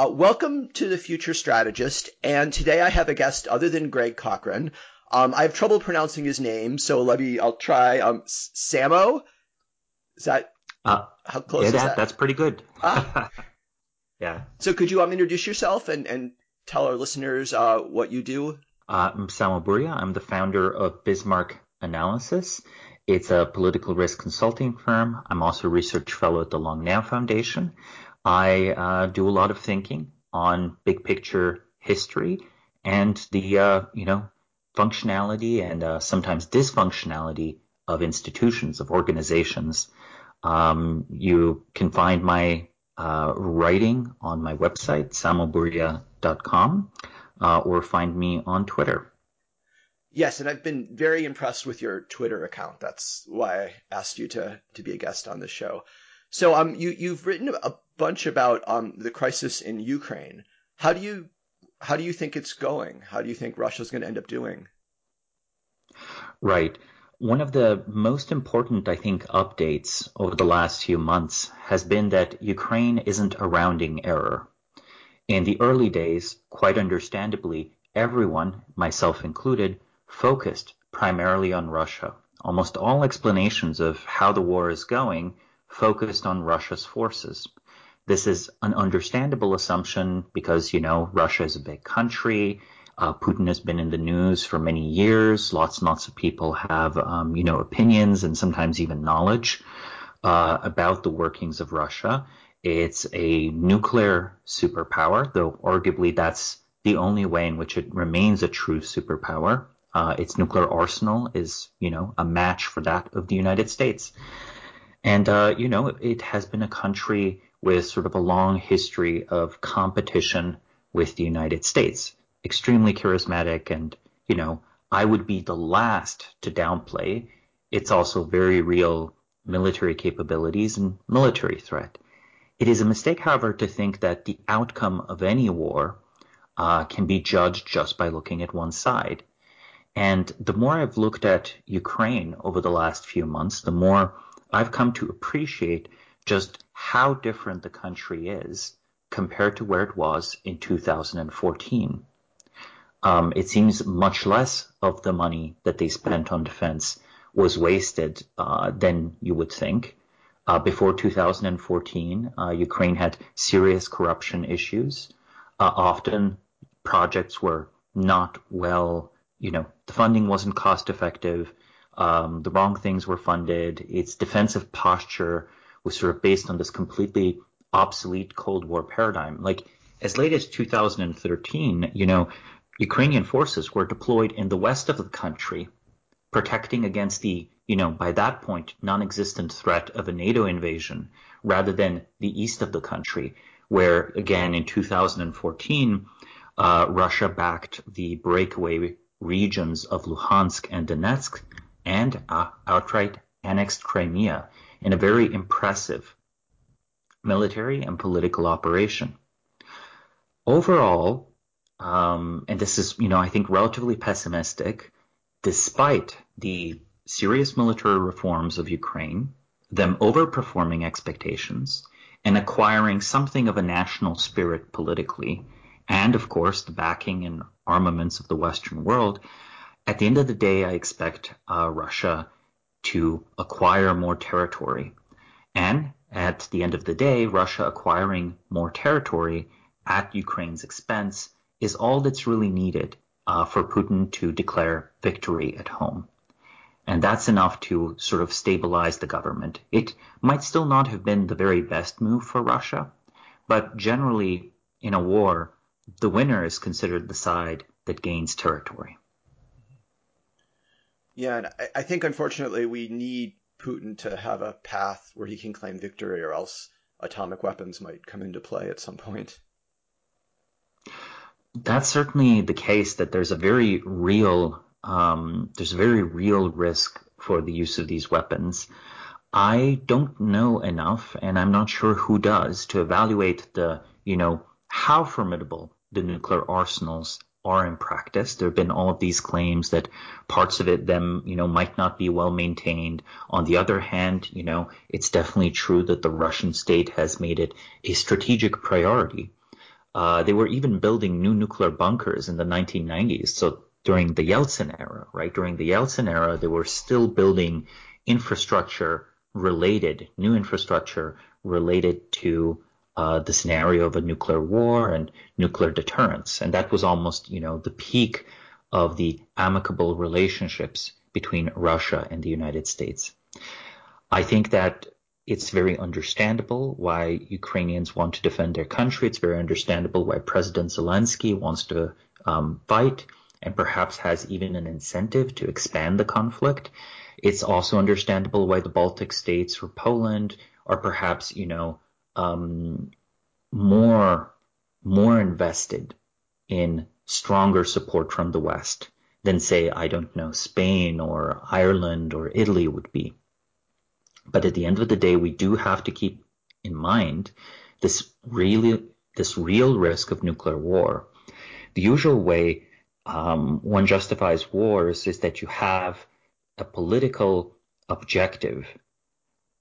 Uh, welcome to the Future Strategist, and today I have a guest other than Greg Cochran. Um, I have trouble pronouncing his name, so let me. I'll try. Um, Samo. Is that uh, how close yeah, is that? That's pretty good. Ah. yeah. So could you um, introduce yourself and, and tell our listeners uh, what you do? Uh, I'm Samo Burja. I'm the founder of Bismarck Analysis. It's a political risk consulting firm. I'm also a research fellow at the Long Now Foundation. I uh, do a lot of thinking on big picture history and the uh, you know functionality and uh, sometimes dysfunctionality of institutions of organizations. Um, you can find my uh, writing on my website samoburja.com uh, or find me on Twitter. Yes, and I've been very impressed with your Twitter account. That's why I asked you to to be a guest on the show. So um, you you've written a bunch about um the crisis in Ukraine. How do you how do you think it's going? How do you think Russia's going to end up doing? Right. One of the most important, I think, updates over the last few months has been that Ukraine isn't a rounding error. In the early days, quite understandably, everyone, myself included, focused primarily on Russia. Almost all explanations of how the war is going focused on Russia's forces. This is an understandable assumption because, you know, Russia is a big country. Uh, Putin has been in the news for many years. Lots and lots of people have, um, you know, opinions and sometimes even knowledge uh, about the workings of Russia. It's a nuclear superpower, though arguably that's the only way in which it remains a true superpower. Uh, its nuclear arsenal is, you know, a match for that of the United States. And, uh, you know, it has been a country with sort of a long history of competition with the United States. Extremely charismatic and, you know, I would be the last to downplay. It's also very real military capabilities and military threat. It is a mistake, however, to think that the outcome of any war uh, can be judged just by looking at one side. And the more I've looked at Ukraine over the last few months, the more I've come to appreciate just how different the country is compared to where it was in 2014. Um, it seems much less of the money that they spent on defense was wasted uh, than you would think. Uh, before 2014, uh, Ukraine had serious corruption issues. Uh, often projects were not well, you know, the funding wasn't cost effective. Um, the wrong things were funded. Its defensive posture was sort of based on this completely obsolete Cold War paradigm. Like as late as 2013, you know, Ukrainian forces were deployed in the west of the country, protecting against the you know, by that point, non-existent threat of a NATO invasion rather than the east of the country, where again in 2014, uh, Russia backed the breakaway regions of Luhansk and Donetsk and uh, outright annexed Crimea in a very impressive military and political operation. Overall, um, and this is, you know, I think relatively pessimistic, despite the serious military reforms of Ukraine, them overperforming expectations, and acquiring something of a national spirit politically, and of course the backing and armaments of the Western world, at the end of the day, I expect uh, Russia to acquire more territory. And at the end of the day, Russia acquiring more territory at Ukraine's expense is all that's really needed uh, for Putin to declare victory at home. And that's enough to sort of stabilize the government. It might still not have been the very best move for Russia, but generally in a war, the winner is considered the side that gains territory. Yeah, and I, I think unfortunately we need Putin to have a path where he can claim victory, or else atomic weapons might come into play at some point. That's certainly the case. That there's a very real um, there's a very real risk for the use of these weapons. I don't know enough, and I'm not sure who does, to evaluate the, you know, how formidable the nuclear arsenals are in practice. There have been all of these claims that parts of it them, you know, might not be well maintained. On the other hand, you know, it's definitely true that the Russian state has made it a strategic priority Uh, they were even building new nuclear bunkers in the 1990s. So during the Yeltsin era, right? During the Yeltsin era, they were still building infrastructure related, new infrastructure related to uh, the scenario of a nuclear war and nuclear deterrence. And that was almost, you know, the peak of the amicable relationships between Russia and the United States. I think that it's very understandable why Ukrainians want to defend their country. It's very understandable why President Zelensky wants to um, fight and perhaps has even an incentive to expand the conflict. It's also understandable why the Baltic states or Poland are perhaps, you know, um, more more invested in stronger support from the West than, say, I don't know, Spain or Ireland or Italy would be. But at the end of the day, we do have to keep in mind this really this real risk of nuclear war. The usual way um, one justifies wars is that you have a political objective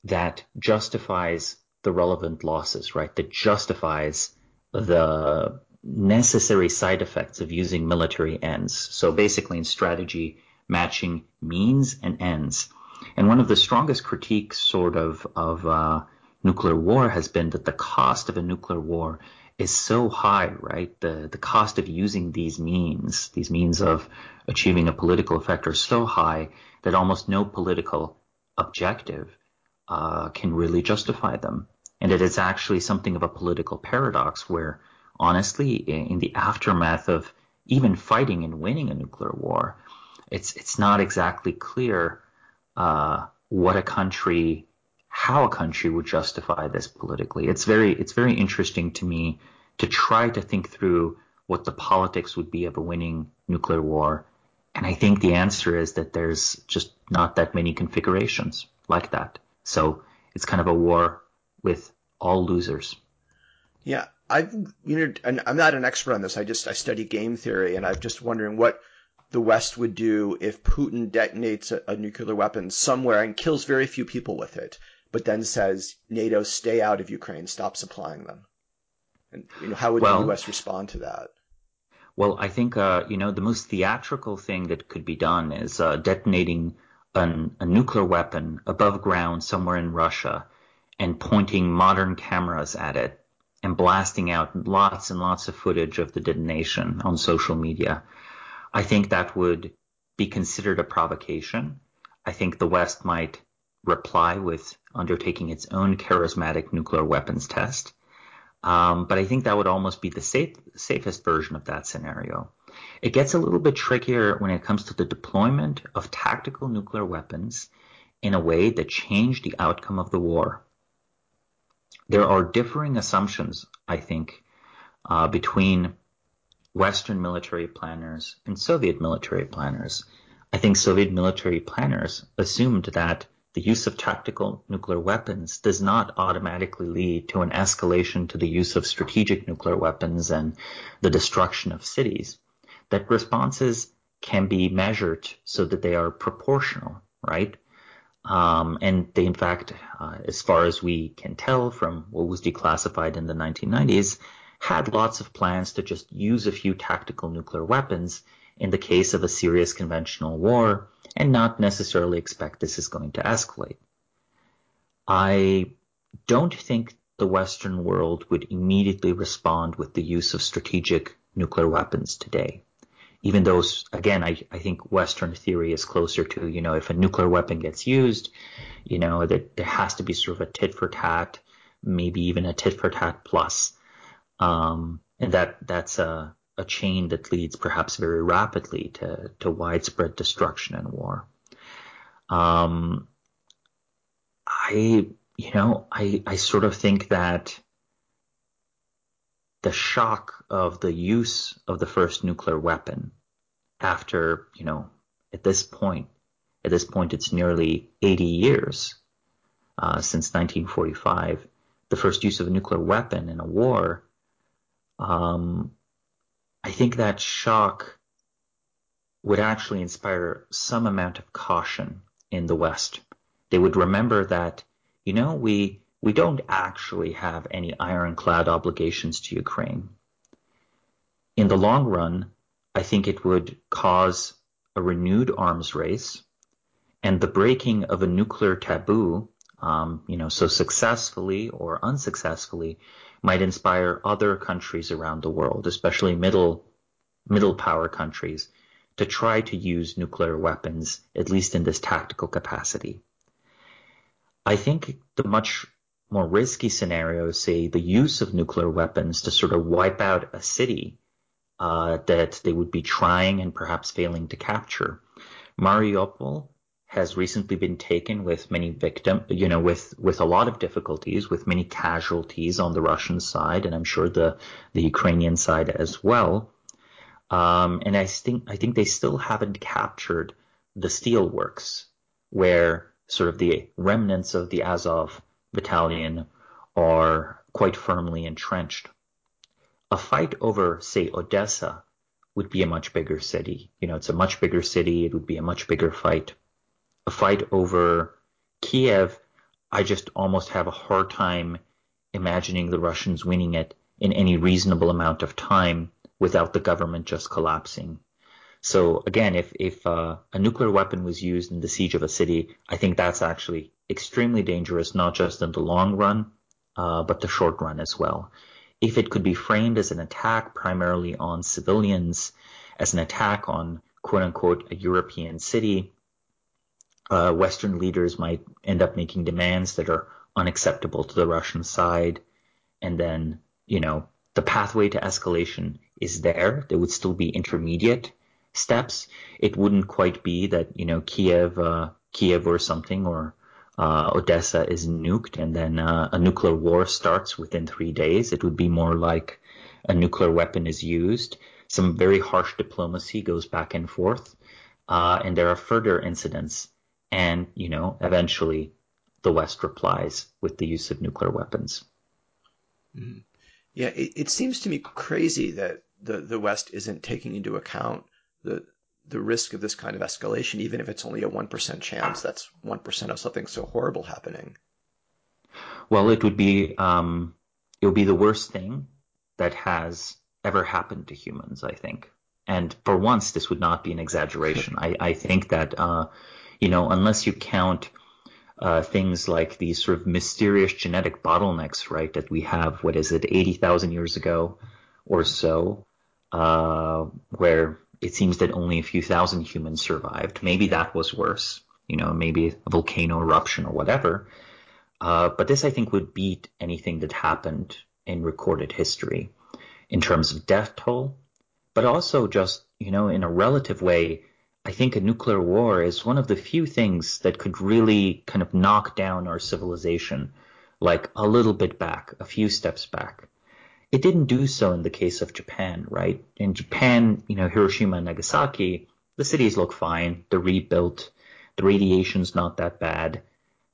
that justifies the relevant losses, right? That justifies the necessary side effects of using military ends. So basically in strategy, matching means and ends. And one of the strongest critiques sort of of uh, nuclear war has been that the cost of a nuclear war is so high, right? The the cost of using these means, these means of achieving a political effect are so high that almost no political objective uh, can really justify them. And it is actually something of a political paradox where honestly, in the aftermath of even fighting and winning a nuclear war, it's it's not exactly clear uh, what a country, how a country would justify this politically. It's very it's very interesting to me to try to think through what the politics would be of a winning nuclear war. And I think the answer is that there's just not that many configurations like that. So it's kind of a war with all losers. Yeah, I've you know, and I'm not an expert on this. I just I study game theory, and I'm just wondering what the West would do if Putin detonates a, a nuclear weapon somewhere and kills very few people with it, but then says NATO stay out of Ukraine, stop supplying them. And you know, how would well, the U.S. respond to that? Well, I think uh, you know the most theatrical thing that could be done is uh, detonating a nuclear weapon above ground somewhere in Russia and pointing modern cameras at it and blasting out lots and lots of footage of the detonation on social media. I think that would be considered a provocation. I think the West might reply with undertaking its own charismatic nuclear weapons test. Um, but I think that would almost be the safe, safest version of that scenario. It gets a little bit trickier when it comes to the deployment of tactical nuclear weapons in a way that changed the outcome of the war there are differing assumptions, I think, uh, between Western military planners and Soviet military planners. I think Soviet military planners assumed that the use of tactical nuclear weapons does not automatically lead to an escalation to the use of strategic nuclear weapons and the destruction of cities. That responses can be measured so that they are proportional, right? Um, and they, in fact, uh, as far as we can tell from what was declassified in the 1990s, had lots of plans to just use a few tactical nuclear weapons in the case of a serious conventional war and not necessarily expect this is going to escalate. I don't think the Western world would immediately respond with the use of strategic nuclear weapons today even though, again, I, I think Western theory is closer to, you know, if a nuclear weapon gets used, you know, that there has to be sort of a tit for tat, maybe even a tit for tat plus. Um, and that, that's a, a chain that leads perhaps very rapidly to, to widespread destruction and war. Um, I, you know, I, I sort of think that the shock of the use of the first nuclear weapon after, you know, at this point, at this point, it's nearly 80 years uh, since 1945, the first use of a nuclear weapon in a war. Um, I think that shock would actually inspire some amount of caution in the West. They would remember that, you know, we we don't actually have any ironclad obligations to Ukraine. In the long run, I think it would cause a renewed arms race and the breaking of a nuclear taboo, um, you know, so successfully or unsuccessfully, might inspire other countries around the world, especially middle middle power countries, to try to use nuclear weapons, at least in this tactical capacity. I think the much more risky scenarios, say the use of nuclear weapons to sort of wipe out a city uh, that they would be trying and perhaps failing to capture. Mariupol has recently been taken with many victims, you know, with, with a lot of difficulties, with many casualties on the Russian side, and I'm sure the, the Ukrainian side as well. Um, and I think, I think they still haven't captured the steelworks where sort of the remnants of the Azov battalion are quite firmly entrenched. A fight over, say, Odessa would be a much bigger city. You know, it's a much bigger city. It would be a much bigger fight a fight over Kiev, I just almost have a hard time imagining the Russians winning it in any reasonable amount of time without the government just collapsing. So again, if if uh, a nuclear weapon was used in the siege of a city, I think that's actually extremely dangerous, not just in the long run, uh, but the short run as well. If it could be framed as an attack primarily on civilians, as an attack on quote unquote a European city, uh, Western leaders might end up making demands that are unacceptable to the Russian side. And then, you know, the pathway to escalation is there. There would still be intermediate steps. It wouldn't quite be that, you know, Kiev, uh, Kiev or something or uh, Odessa is nuked and then uh, a nuclear war starts within three days. It would be more like a nuclear weapon is used. Some very harsh diplomacy goes back and forth. Uh, and there are further incidents and, you know, eventually the West replies with the use of nuclear weapons. Mm-hmm. Yeah, it, it seems to me crazy that the, the West isn't taking into account the the risk of this kind of escalation, even if it's only a one percent chance. That's one percent of something so horrible happening. Well, it would be um, it would be the worst thing that has ever happened to humans. I think, and for once, this would not be an exaggeration. I, I think that uh, you know, unless you count uh, things like these sort of mysterious genetic bottlenecks, right, that we have, what is it, 80,000 years ago or so, uh, where it seems that only a few thousand humans survived. Maybe that was worse, you know, maybe a volcano eruption or whatever. Uh, but this, I think, would beat anything that happened in recorded history in terms of death toll, but also just, you know, in a relative way, I think a nuclear war is one of the few things that could really kind of knock down our civilization, like a little bit back, a few steps back. It didn't do so in the case of Japan, right? In Japan, you know, Hiroshima and Nagasaki, the cities look fine. They're rebuilt. The radiation's not that bad.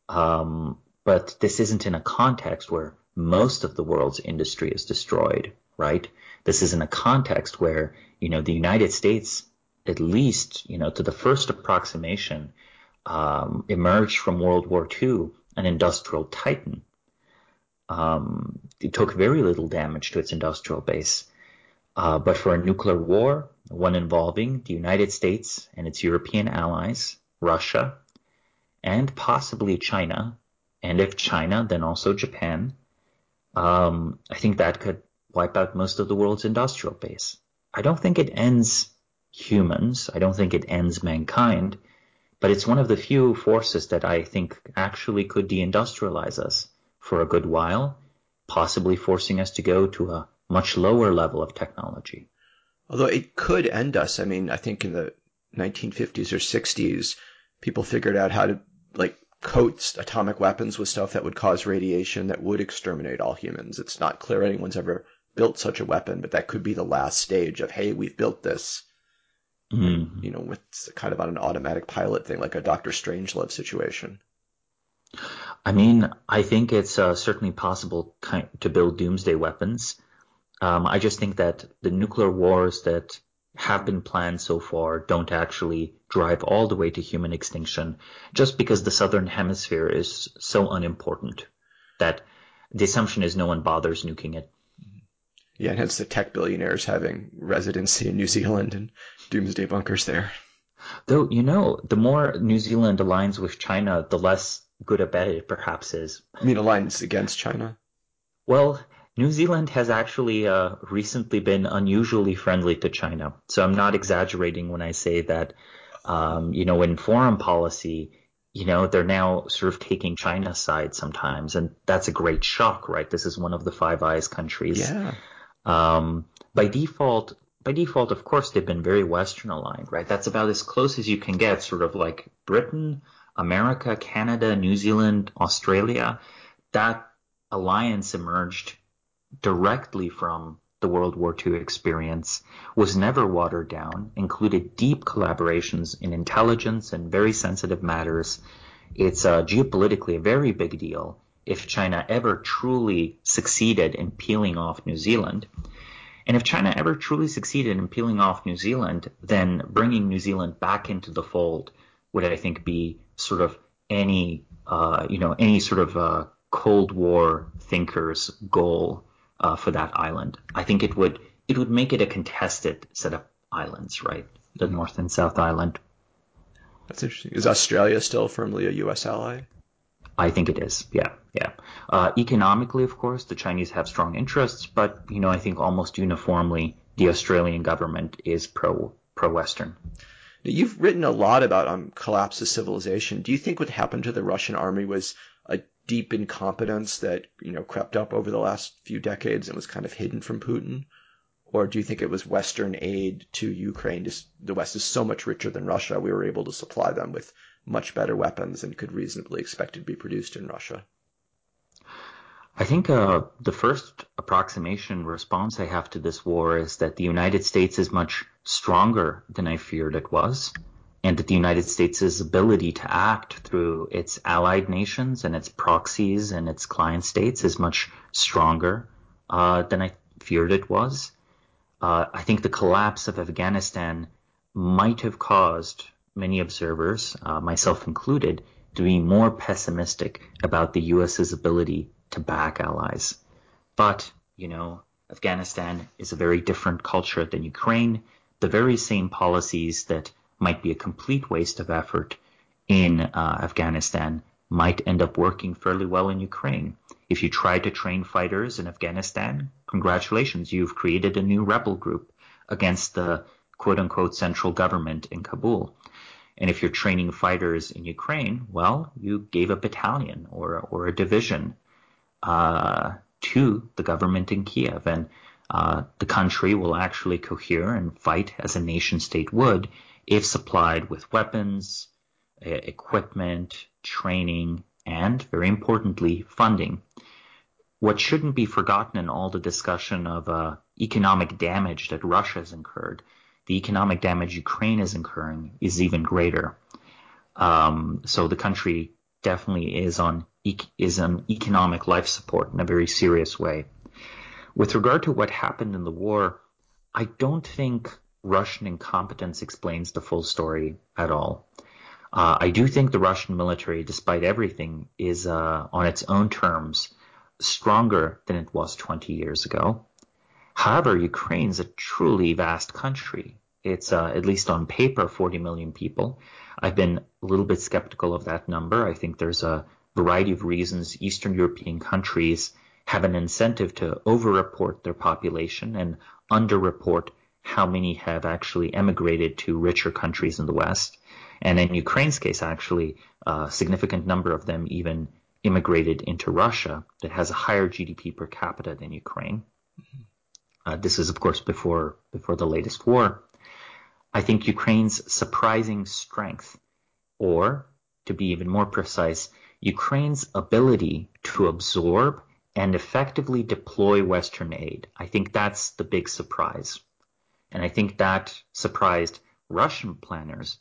Um, but this isn't in a context where most of the world's industry is destroyed, right? This is in a context where, you know, the United States at least, you know, to the first approximation, um, emerged from World War II an industrial titan. Um, it took very little damage to its industrial base. Uh, but for a nuclear war, one involving the United States and its European allies, Russia, and possibly China, and if China, then also Japan, um, I think that could wipe out most of the world's industrial base. I don't think it ends humans. I don't think it ends mankind, but it's one of the few forces that I think actually could deindustrialize us for a good while, possibly forcing us to go to a much lower level of technology. Although it could end us. I mean, I think in the 1950s or 60s, people figured out how to like coat atomic weapons with stuff that would cause radiation that would exterminate all humans. It's not clear anyone's ever built such a weapon, but that could be the last stage of, hey, we've built this. Mm. You know, with kind of on an automatic pilot thing, like a Doctor Strangelove situation. I mean, I think it's uh, certainly possible to build doomsday weapons. Um, I just think that the nuclear wars that have been planned so far don't actually drive all the way to human extinction, just because the southern hemisphere is so unimportant that the assumption is no one bothers nuking it. Yeah, and hence the tech billionaires having residency in New Zealand and doomsday bunkers there. Though, you know, the more New Zealand aligns with China, the less good a bet it perhaps is. I mean, alliance against China? Well, New Zealand has actually uh, recently been unusually friendly to China. So I'm not exaggerating when I say that, um, you know, in foreign policy, you know, they're now sort of taking China's side sometimes. And that's a great shock, right? This is one of the Five Eyes countries. Yeah. Um, by default, by default, of course, they've been very Western aligned, right? That's about as close as you can get, sort of like Britain, America, Canada, New Zealand, Australia. That alliance emerged directly from the World War II experience, was never watered down, included deep collaborations in intelligence and very sensitive matters. It's uh, geopolitically a very big deal if China ever truly succeeded in peeling off New Zealand. And if China ever truly succeeded in peeling off New Zealand, then bringing New Zealand back into the fold would, I think, be sort of any, uh, you know, any sort of uh, Cold War thinker's goal uh, for that island. I think it would it would make it a contested set of islands, right? The North and South Island. That's interesting. Is Australia still firmly a U.S. ally? I think it is. Yeah, yeah. Uh, economically, of course, the Chinese have strong interests, but you know, I think almost uniformly, the Australian government is pro pro Western. You've written a lot about um, collapse of civilization. Do you think what happened to the Russian army was a deep incompetence that you know crept up over the last few decades and was kind of hidden from Putin? Or do you think it was Western aid to Ukraine? Just the West is so much richer than Russia. We were able to supply them with much better weapons and could reasonably expect to be produced in Russia. I think uh, the first approximation response I have to this war is that the United States is much stronger than I feared it was and that the United States' ability to act through its allied nations and its proxies and its client states is much stronger uh, than I feared it was. Uh, I think the collapse of Afghanistan might have caused many observers, uh, myself included, to be more pessimistic about the U.S.'s ability to back allies. But, you know, Afghanistan is a very different culture than Ukraine. The very same policies that might be a complete waste of effort in uh, Afghanistan might end up working fairly well in Ukraine. If you try to train fighters in Afghanistan, congratulations, you've created a new rebel group against the quote unquote central government in Kabul. And if you're training fighters in Ukraine, well, you gave a battalion or, or a division to the government in Kiev. And uh, the country will actually cohere and fight as a nation state would if supplied with weapons, equipment, training, and, very importantly, funding. What shouldn't be forgotten in all the discussion of uh, economic damage that Russia has incurred, the economic damage Ukraine is incurring is even greater. Um, so the country definitely is on is on economic life support in a very serious way. With regard to what happened in the war, I don't think Russian incompetence explains the full story at all. Uh, I do think the Russian military, despite everything, is uh, on its own terms stronger than it was 20 years ago. However, Ukraine's a truly vast country. It's uh, at least on paper 40 million people. I've been a little bit skeptical of that number. I think there's a variety of reasons Eastern European countries have an incentive to overreport their population and underreport how many have actually emigrated to richer countries in the West. And in Ukraine's case, actually, a significant number of them even immigrated into Russia that has a higher GDP per capita than Ukraine. Mm-hmm. Uh, this is, of course, before before the latest war. I think Ukraine's surprising strength, or to be even more precise, Ukraine's ability to absorb and effectively deploy Western aid. I think that's the big surprise. And I think that surprised Russian planners,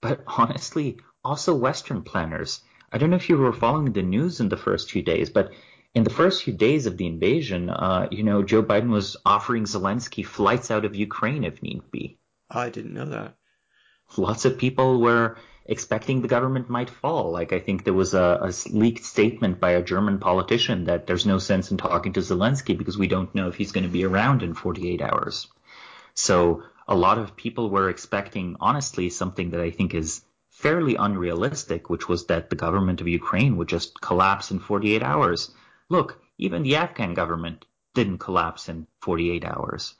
but honestly, also Western planners. I don't know if you were following the news in the first few days, but in the first few days of the invasion, uh, you know, Joe Biden was offering Zelensky flights out of Ukraine if need be. Oh, I didn't know that. Lots of people were expecting the government might fall. Like I think there was a, a, leaked statement by a German politician that there's no sense in talking to Zelensky because we don't know if he's going to be around in 48 hours. So a lot of people were expecting, honestly, something that I think is fairly unrealistic, which was that the government of Ukraine would just collapse in 48 hours. Look, even the Afghan government didn't collapse in 48 hours.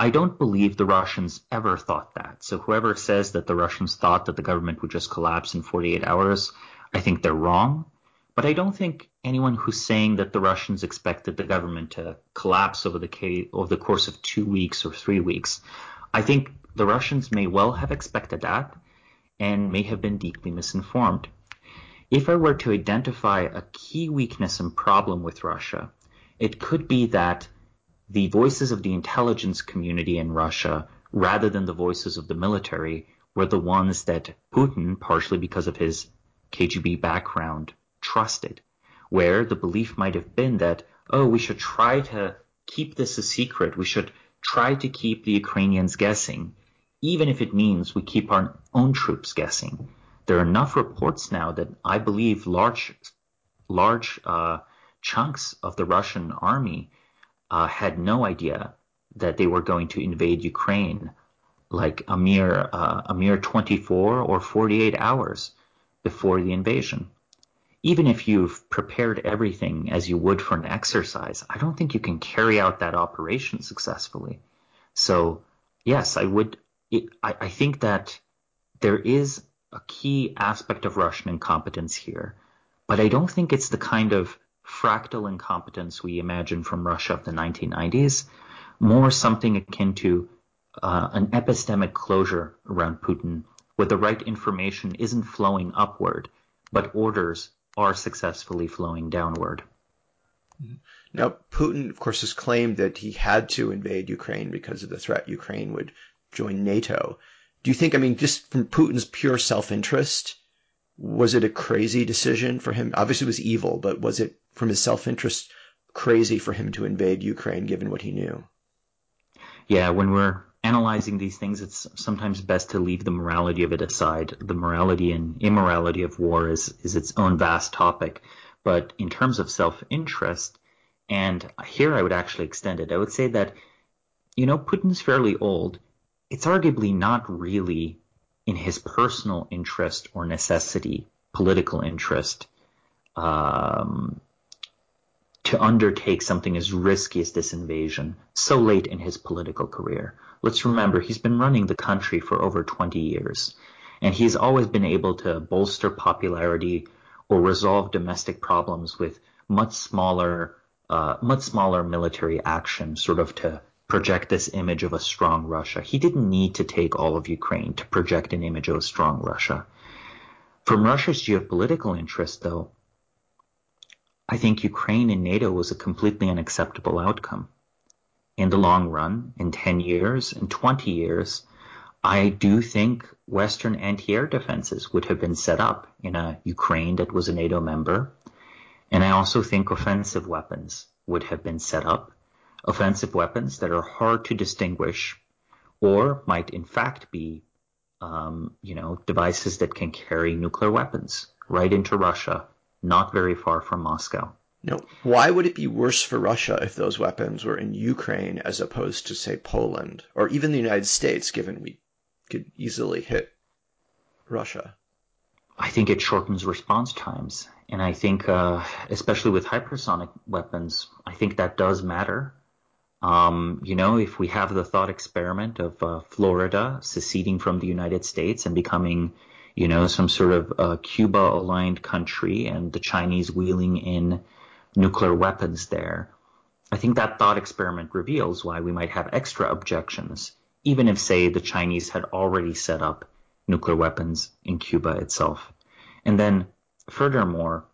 I don't believe the Russians ever thought that. So whoever says that the Russians thought that the government would just collapse in 48 hours, I think they're wrong. But I don't think anyone who's saying that the Russians expected the government to collapse over the, over the course of two weeks or three weeks. I think the Russians may well have expected that and may have been deeply misinformed. If I were to identify a key weakness and problem with Russia, it could be that the voices of the intelligence community in Russia, rather than the voices of the military, were the ones that Putin, partially because of his KGB background, trusted, where the belief might have been that, oh, we should try to keep this a secret. We should try to keep the Ukrainians guessing, even if it means we keep our own troops guessing. There are enough reports now that I believe large, large uh, chunks of the Russian army uh, had no idea that they were going to invade Ukraine like a mere uh, a mere 24 or 48 hours before the invasion. Even if you've prepared everything as you would for an exercise, I don't think you can carry out that operation successfully. So, yes, I would. It, I, I think that there is a key aspect of Russian incompetence here, but I don't think it's the kind of fractal incompetence we imagine from Russia of the 1990s, more something akin to uh, an epistemic closure around Putin, where the right information isn't flowing upward, but orders are successfully flowing downward. Now, Putin, of course, has claimed that he had to invade Ukraine because of the threat Ukraine would join NATO. Do you think, I mean, just from Putin's pure self interest, was it a crazy decision for him? Obviously, it was evil, but was it from his self interest crazy for him to invade Ukraine given what he knew? Yeah, when we're analyzing these things, it's sometimes best to leave the morality of it aside. The morality and immorality of war is, is its own vast topic. But in terms of self interest, and here I would actually extend it, I would say that, you know, Putin's fairly old. It's arguably not really in his personal interest or necessity, political interest, um, to undertake something as risky as this invasion so late in his political career. Let's remember, he's been running the country for over 20 years, and he's always been able to bolster popularity or resolve domestic problems with much smaller, uh, much smaller military action, sort of to project this image of a strong Russia. He didn't need to take all of Ukraine to project an image of a strong Russia. From Russia's geopolitical interest, though, I think Ukraine in NATO was a completely unacceptable outcome. In the long run, in 10 years, in 20 years, I do think Western anti-air defenses would have been set up in a Ukraine that was a NATO member. And I also think offensive weapons would have been set up offensive weapons that are hard to distinguish or might in fact be um, you know, devices that can carry nuclear weapons right into Russia, not very far from Moscow. No, why would it be worse for Russia if those weapons were in Ukraine as opposed to, say, Poland or even the United States, given we could easily hit Russia? I think it shortens response times. And I think, uh, especially with hypersonic weapons, I think that does matter. Um, you know, if we have the thought experiment of uh, Florida seceding from the United States and becoming, you know, some sort of uh, Cuba-aligned country and the Chinese wheeling in nuclear weapons there, I think that thought experiment reveals why we might have extra objections, even if, say, the Chinese had already set up nuclear weapons in Cuba itself. And then, furthermore,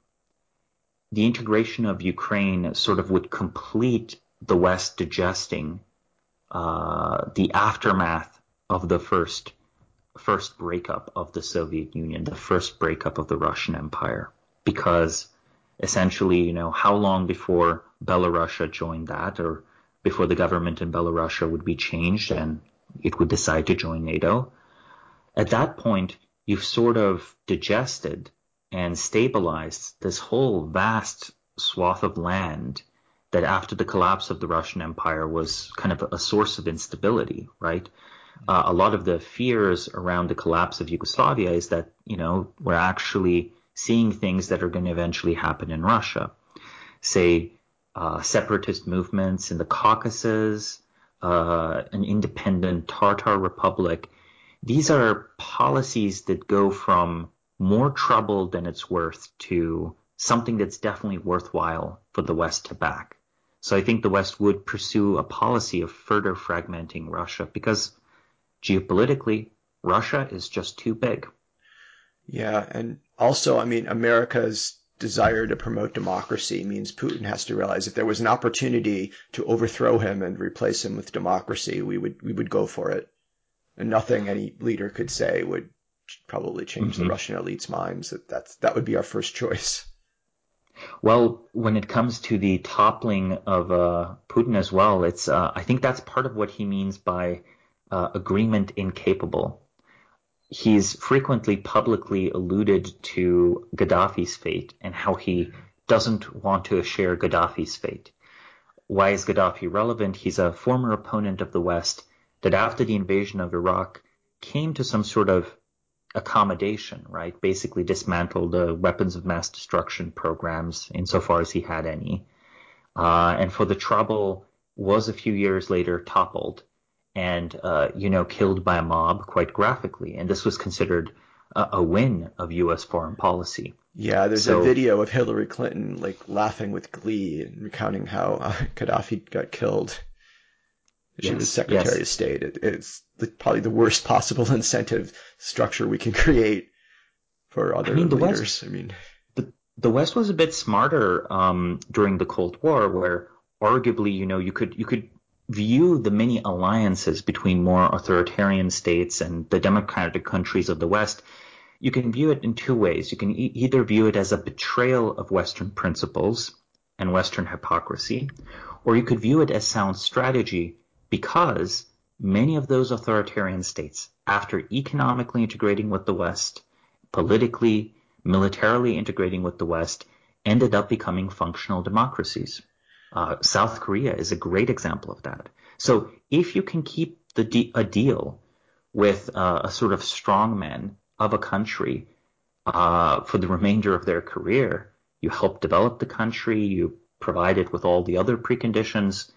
the integration of Ukraine sort of would complete the West digesting uh, the aftermath of the first first breakup of the Soviet Union, the first breakup of the Russian Empire, because essentially, you know, how long before Belarusia joined that, or before the government in Belarusia would be changed and it would decide to join NATO? At that point, you've sort of digested and stabilized this whole vast swath of land that after the collapse of the Russian Empire was kind of a source of instability, right? Uh, a lot of the fears around the collapse of Yugoslavia is that, you know, we're actually seeing things that are going to eventually happen in Russia. Say, uh, separatist movements in the Caucasus, uh, an independent Tartar republic. These are policies that go from more trouble than it's worth to something that's definitely worthwhile for the West to back. So I think the West would pursue a policy of further fragmenting Russia because geopolitically, Russia is just too big. Yeah, and also, I mean, America's desire to promote democracy means Putin has to realize if there was an opportunity to overthrow him and replace him with democracy, we would we would go for it. And nothing any leader could say would probably change mm-hmm. the Russian elite's minds. That that's that would be our first choice. Well, when it comes to the toppling of uh, Putin as well, it's uh, I think that's part of what he means by uh, agreement incapable he's frequently publicly alluded to Gaddafi's fate and how he doesn't want to share Gaddafi's fate. Why is Gaddafi relevant? He's a former opponent of the West that after the invasion of Iraq came to some sort of accommodation, right? Basically dismantled the weapons of mass destruction programs insofar as he had any. Uh, and for the trouble was a few years later toppled and uh, you know killed by a mob quite graphically, and this was considered a, a win of U.S. foreign policy. Yeah, there's so, a video of Hillary Clinton like laughing with glee and recounting how uh, Gaddafi got killed. She yes, was Secretary yes. of State. It, it's the, probably the worst possible incentive structure we can create for other I mean, leaders. West, I mean, the the West was a bit smarter um, during the Cold War, where arguably, you know, you could you could view the many alliances between more authoritarian states and the democratic countries of the West, you can view it in two ways. You can e- either view it as a betrayal of Western principles and Western hypocrisy, or you could view it as sound strategy because many of those authoritarian states, after economically integrating with the West, politically, militarily integrating with the West, ended up becoming functional democracies. Uh, South Korea is a great example of that. So if you can keep the de- a deal with uh, a sort of strongman of a country uh, for the remainder of their career, you help develop the country, you provide it with all the other preconditions.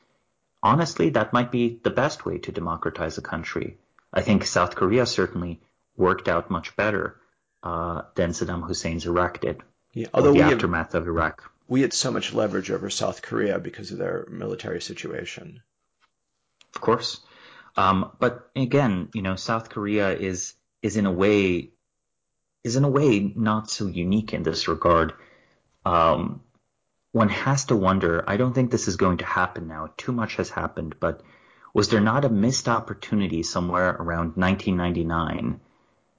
Honestly, that might be the best way to democratize a country. I think South Korea certainly worked out much better uh, than Saddam Hussein's Iraq did. Yeah, although the aftermath have, of Iraq we had so much leverage over South Korea because of their military situation. Of course. Um, but again, you know, South Korea is is in a way is in a way not so unique in this regard. Um, one has to wonder. I don't think this is going to happen now. Too much has happened, but was there not a missed opportunity somewhere around 1999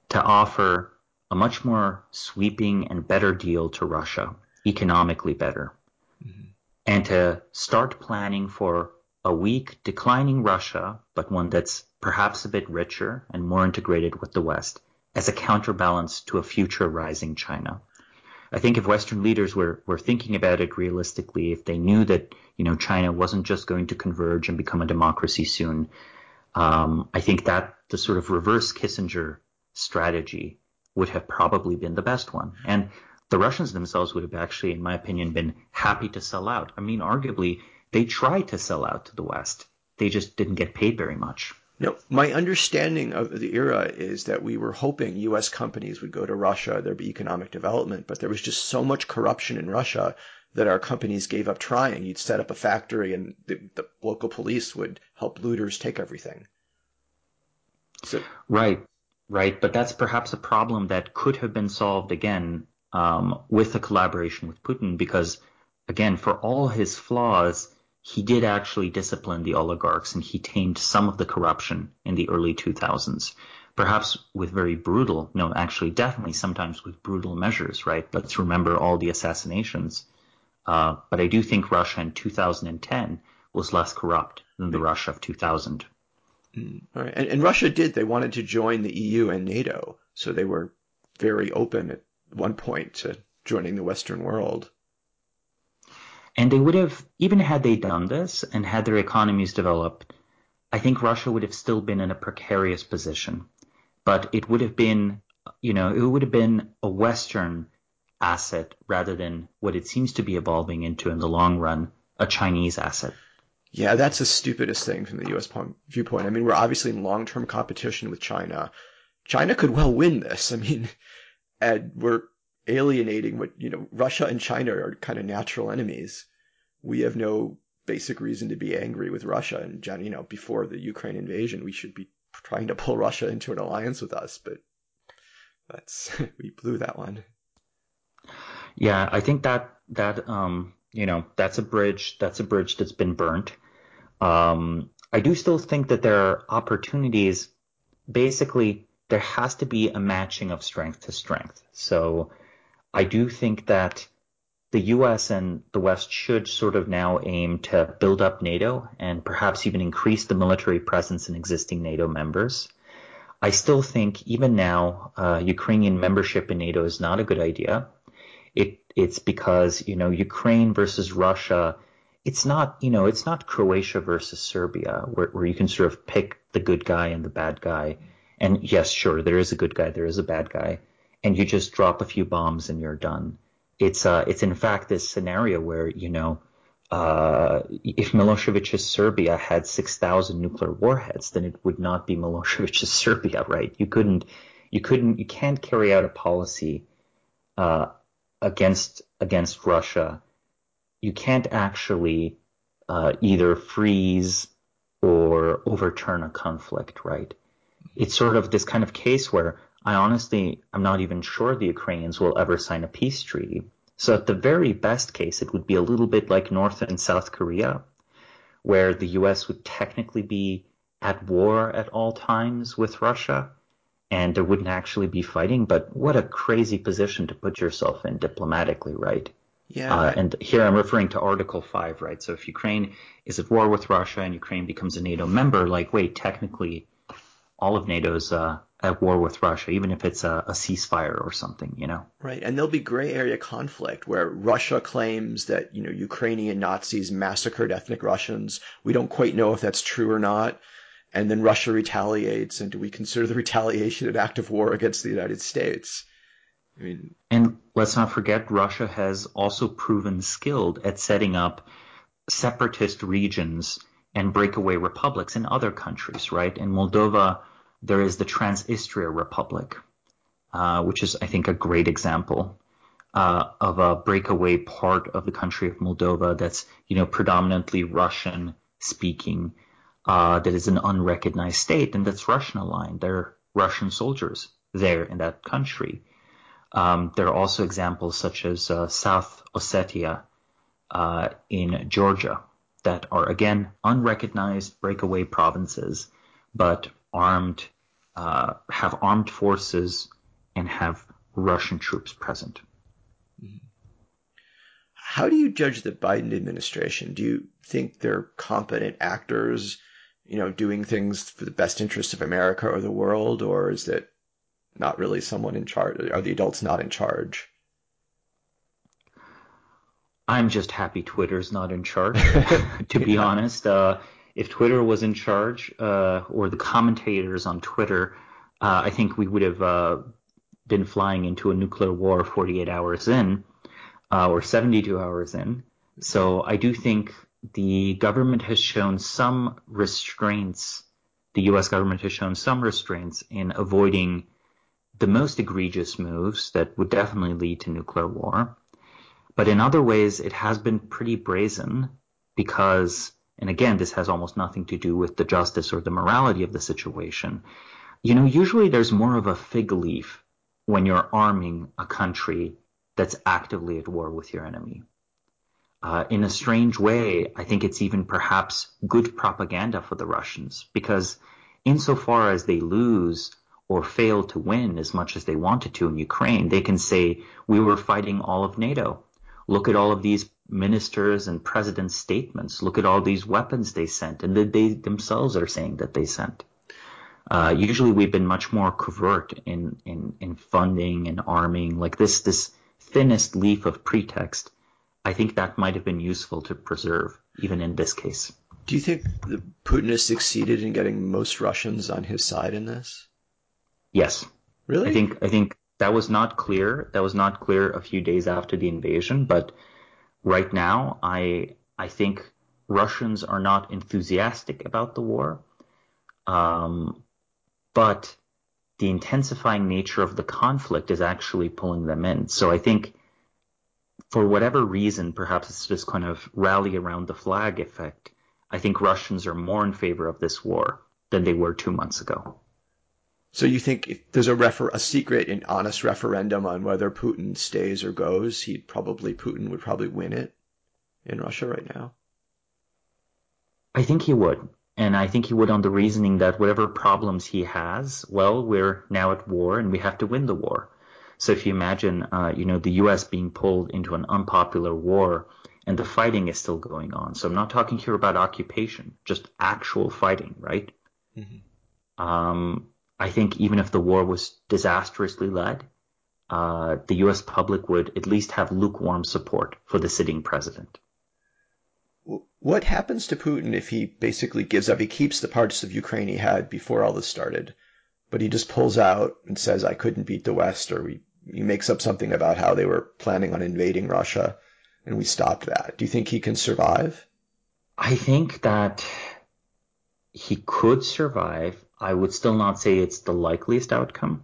to offer a much more sweeping and better deal to Russia? economically better mm-hmm. and to start planning for a weak declining Russia, but one that's perhaps a bit richer and more integrated with the West as a counterbalance to a future rising China. I think if Western leaders were, were thinking about it realistically, if they knew that, you know, China wasn't just going to converge and become a democracy soon, um, I think that the sort of reverse Kissinger strategy would have probably been the best one. And the Russians themselves would have actually, in my opinion, been happy to sell out. I mean, arguably, they tried to sell out to the West. They just didn't get paid very much. No, my understanding of the era is that we were hoping U.S. companies would go to Russia, there'd be economic development, but there was just so much corruption in Russia that our companies gave up trying. You'd set up a factory and the, the local police would help looters take everything. So, right, right. But that's perhaps a problem that could have been solved again um, with a collaboration with Putin because, again, for all his flaws, he did actually discipline the oligarchs and he tamed some of the corruption in the early 2000s. Perhaps with very brutal, no, actually, definitely sometimes with brutal measures, right? Let's remember all the assassinations. Uh, but I do think Russia in 2010 was less corrupt than the Russia of 2000. Mm, all right. And, and Russia did. They wanted to join the EU and NATO. So they were very open at one point to joining the Western world. And they would have, even had they done this and had their economies developed, I think Russia would have still been in a precarious position. But it would have been, you know, it would have been a Western asset rather than what it seems to be evolving into in the long run, a Chinese asset. Yeah, that's the stupidest thing from the U.S. viewpoint. I mean, we're obviously in long-term competition with China. China could well win this. I mean, and we're alienating what, you know, Russia and China are kind of natural enemies. We have no basic reason to be angry with Russia. And, you know, before the Ukraine invasion, we should be trying to pull Russia into an alliance with us. But that's, we blew that one. Yeah, I think that, that, um, you know, that's a bridge, that's a bridge that's been burnt. Um, I do still think that there are opportunities. Basically, there has to be a matching of strength to strength. So I do think that the US and the West should sort of now aim to build up NATO and perhaps even increase the military presence in existing NATO members. I still think even now, uh, Ukrainian membership in NATO is not a good idea. It, it's because, you know, Ukraine versus Russia, it's not, you know, it's not Croatia versus Serbia where, where you can sort of pick the good guy and the bad guy. And yes, sure, there is a good guy, there is a bad guy. And you just drop a few bombs and you're done it's uh, it's in fact this scenario where you know uh, if Milosevic's Serbia had six thousand nuclear warheads, then it would not be Milosevic's Serbia, right? You couldn't, you couldn't, you can't carry out a policy uh, against against Russia. You can't actually uh, either freeze or overturn a conflict, right? It's sort of this kind of case where I honestly, I'm not even sure the Ukrainians will ever sign a peace treaty. So at the very best case, it would be a little bit like North and South Korea, where the US would technically be at war at all times with Russia, and there wouldn't actually be fighting. But what a crazy position to put yourself in diplomatically, right? Yeah. Uh, and here I'm referring to Article 5, right? So if Ukraine is at war with Russia and Ukraine becomes a NATO member, like, wait, technically all of NATO's uh, at war with Russia, even if it's a, a, ceasefire or something, you know. Right, and there'll be gray area conflict where Russia claims that you know Ukrainian Nazis massacred ethnic Russians. We don't quite know if that's true or not, and then Russia retaliates. And do we consider the retaliation an act of war against the United States? I mean, and let's not forget, Russia has also proven skilled at setting up separatist regions and breakaway republics in other countries, right? In Moldova there is the Transnistria Republic, uh, which is, I think, a great example uh, of a breakaway part of the country of Moldova that's, you know, predominantly Russian speaking, uh, that is an unrecognized state and that's Russian aligned. There are Russian soldiers there in that country. Um, there are also examples such as uh, South Ossetia uh, in Georgia that are again unrecognized breakaway provinces, but armed, uh, have armed forces and have Russian troops present. How do you judge the Biden administration? Do you think they're competent actors, you know, doing things for the best interest of America or the world, or is it not really someone in charge? Are the adults not in charge? I'm just happy Twitter's not in charge, to be honest. Uh, if Twitter was in charge, uh, or the commentators on Twitter, uh, I think we would have uh, been flying into a nuclear war 48 hours in, uh, or 72 hours in. So I do think the government has shown some restraints. The U.S. government has shown some restraints in avoiding the most egregious moves that would definitely lead to nuclear war. But in other ways, it has been pretty brazen because and again, this has almost nothing to do with the justice or the morality of the situation. You know, usually there's more of a fig leaf when you're arming a country that's actively at war with your enemy. Uh, in a strange way, I think it's even perhaps good propaganda for the Russians because insofar as they lose or fail to win as much as they wanted to in Ukraine, they can say, we were fighting all of NATO. Look at all of these ministers and presidents' statements. Look at all these weapons they sent and that they themselves are saying that they sent. Uh, usually we've been much more covert in, in, in funding and arming, like this, this thinnest leaf of pretext. I think that might have been useful to preserve, even in this case. Do you think Putin has succeeded in getting most Russians on his side in this? Yes. Really? I think I think that was not clear. That was not clear a few days after the invasion, but right now I I think Russians are not enthusiastic about the war. Um, but the intensifying nature of the conflict is actually pulling them in. So I think for whatever reason, perhaps it's just kind of rally around the flag effect. I think Russians are more in favor of this war than they were two months ago. So you think if there's a refer a secret and honest referendum on whether Putin stays or goes, he'd probably Putin would probably win it in Russia right now? I think he would. And I think he would on the reasoning that whatever problems he has, well, we're now at war and we have to win the war. So if you imagine, uh, you know, the U.S. being pulled into an unpopular war and the fighting is still going on. So I'm not talking here about occupation, just actual fighting, right? Mm-hmm. Um, I think even if the war was disastrously led, uh, the U.S. public would at least have lukewarm support for the sitting president. What happens to Putin if he basically gives up? He keeps the parts of Ukraine he had before all this started, but he just pulls out and says, I couldn't beat the West, or he, he makes up something about how they were planning on invading Russia, and we stopped that. Do you think he can survive? I think that he could survive. I would still not say it's the likeliest outcome.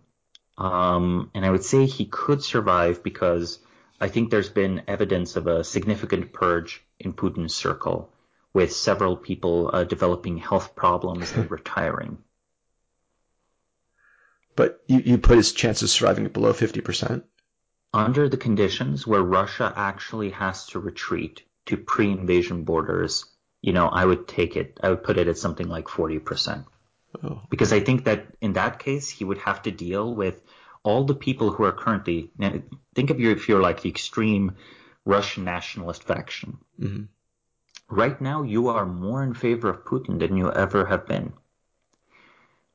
Um, and I would say he could survive because I think there's been evidence of a significant purge in Putin's circle, with several people uh, developing health problems and retiring. But you, you put his chances of surviving below 50%? Under the conditions where Russia actually has to retreat to pre-invasion borders, you know, I would take it, I would put it at something like 40%. Oh. Because I think that in that case, he would have to deal with all the people who are currently, think of you if you're like the extreme Russian nationalist faction. Mm-hmm. Right now, you are more in favor of Putin than you ever have been.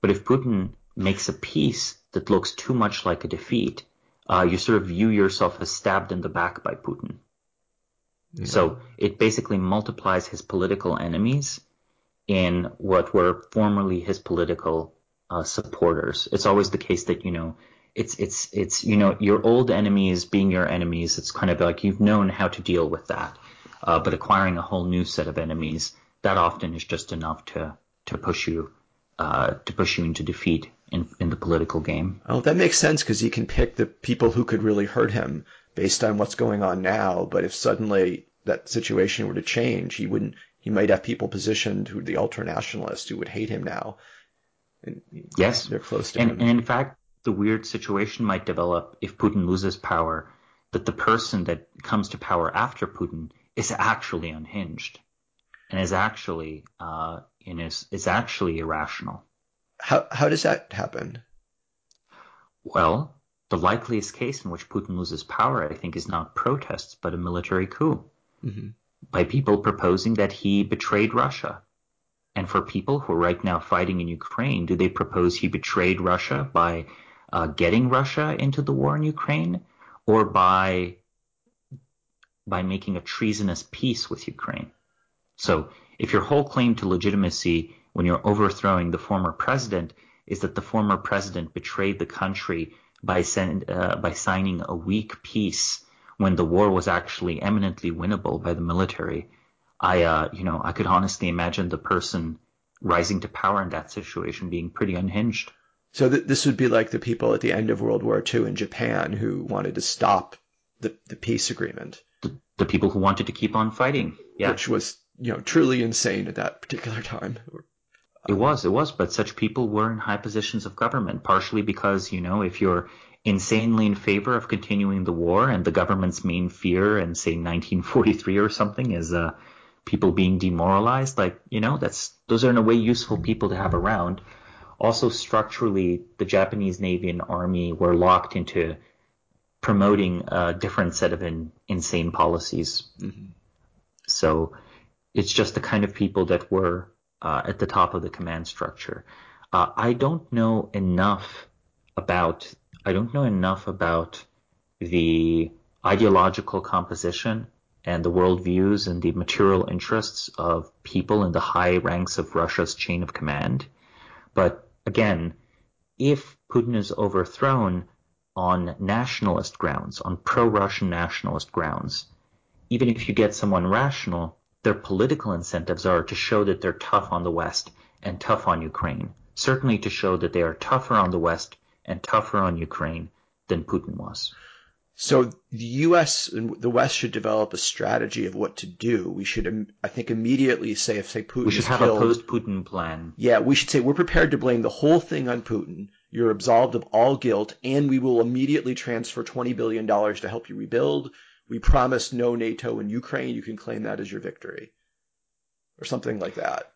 But if Putin makes a peace that looks too much like a defeat, uh, you sort of view yourself as stabbed in the back by Putin. Yeah. So it basically multiplies his political enemies in what were formerly his political uh, supporters. It's always the case that, you know, it's it's it's you know your old enemies being your enemies. It's kind of like you've known how to deal with that, uh, but acquiring a whole new set of enemies that often is just enough to to push you uh, to push you into defeat in in the political game. Oh, that makes sense because he can pick the people who could really hurt him based on what's going on now. But if suddenly that situation were to change, he wouldn't. He might have people positioned who the ultra nationalists who would hate him now. And yes, they're close to and, him. And in fact, the weird situation might develop if Putin loses power that the person that comes to power after Putin is actually unhinged and is actually uh, is is actually irrational. How how does that happen? Well, the likeliest case in which Putin loses power, I think, is not protests but a military coup mm-hmm. By people proposing that he betrayed Russia. And for people who are right now fighting in Ukraine, do they propose he betrayed Russia by uh, getting Russia into the war in Ukraine or by by making a treasonous peace with Ukraine. So if your whole claim to legitimacy when you're overthrowing the former president is that the former president betrayed the country by, send, uh, by signing a weak peace when the war was actually eminently winnable by the military, I, uh, you know, I could honestly imagine the person rising to power in that situation being pretty unhinged. So th- this would be like the people at the end of World War II in Japan who wanted to stop the, the peace agreement. The, the people who wanted to keep on fighting. Yeah. Which was, you know, truly insane at that particular time. It was, it was, but such people were in high positions of government, partially because, you know, if you're insanely in favor of continuing the war and the government's main fear in, say, 1943 or something is uh, people being demoralized, like, you know, that's those are in a way useful people to have around. Also, structurally, the Japanese Navy and Army were locked into promoting a different set of in, insane policies. Mm-hmm. So it's just the kind of people that were uh, at the top of the command structure. Uh, I don't know enough about I don't know enough about the ideological composition and the worldviews and the material interests of people in the high ranks of Russia's chain of command. But again, if Putin is overthrown on nationalist grounds, on pro-Russian nationalist grounds, even if you get someone rational, their political incentives are to show that they're tough on the West and tough on Ukraine. Certainly to show that they are tougher on the West and tougher on Ukraine than Putin was. So the U.S. and the West should develop a strategy of what to do. We should, um, I think, immediately say if say Putin we should have killed, a post-Putin plan. Yeah, we should say we're prepared to blame the whole thing on Putin. You're absolved of all guilt, and we will immediately transfer twenty billion dollars to help you rebuild. We promise no NATO in Ukraine. You can claim that as your victory, or something like that.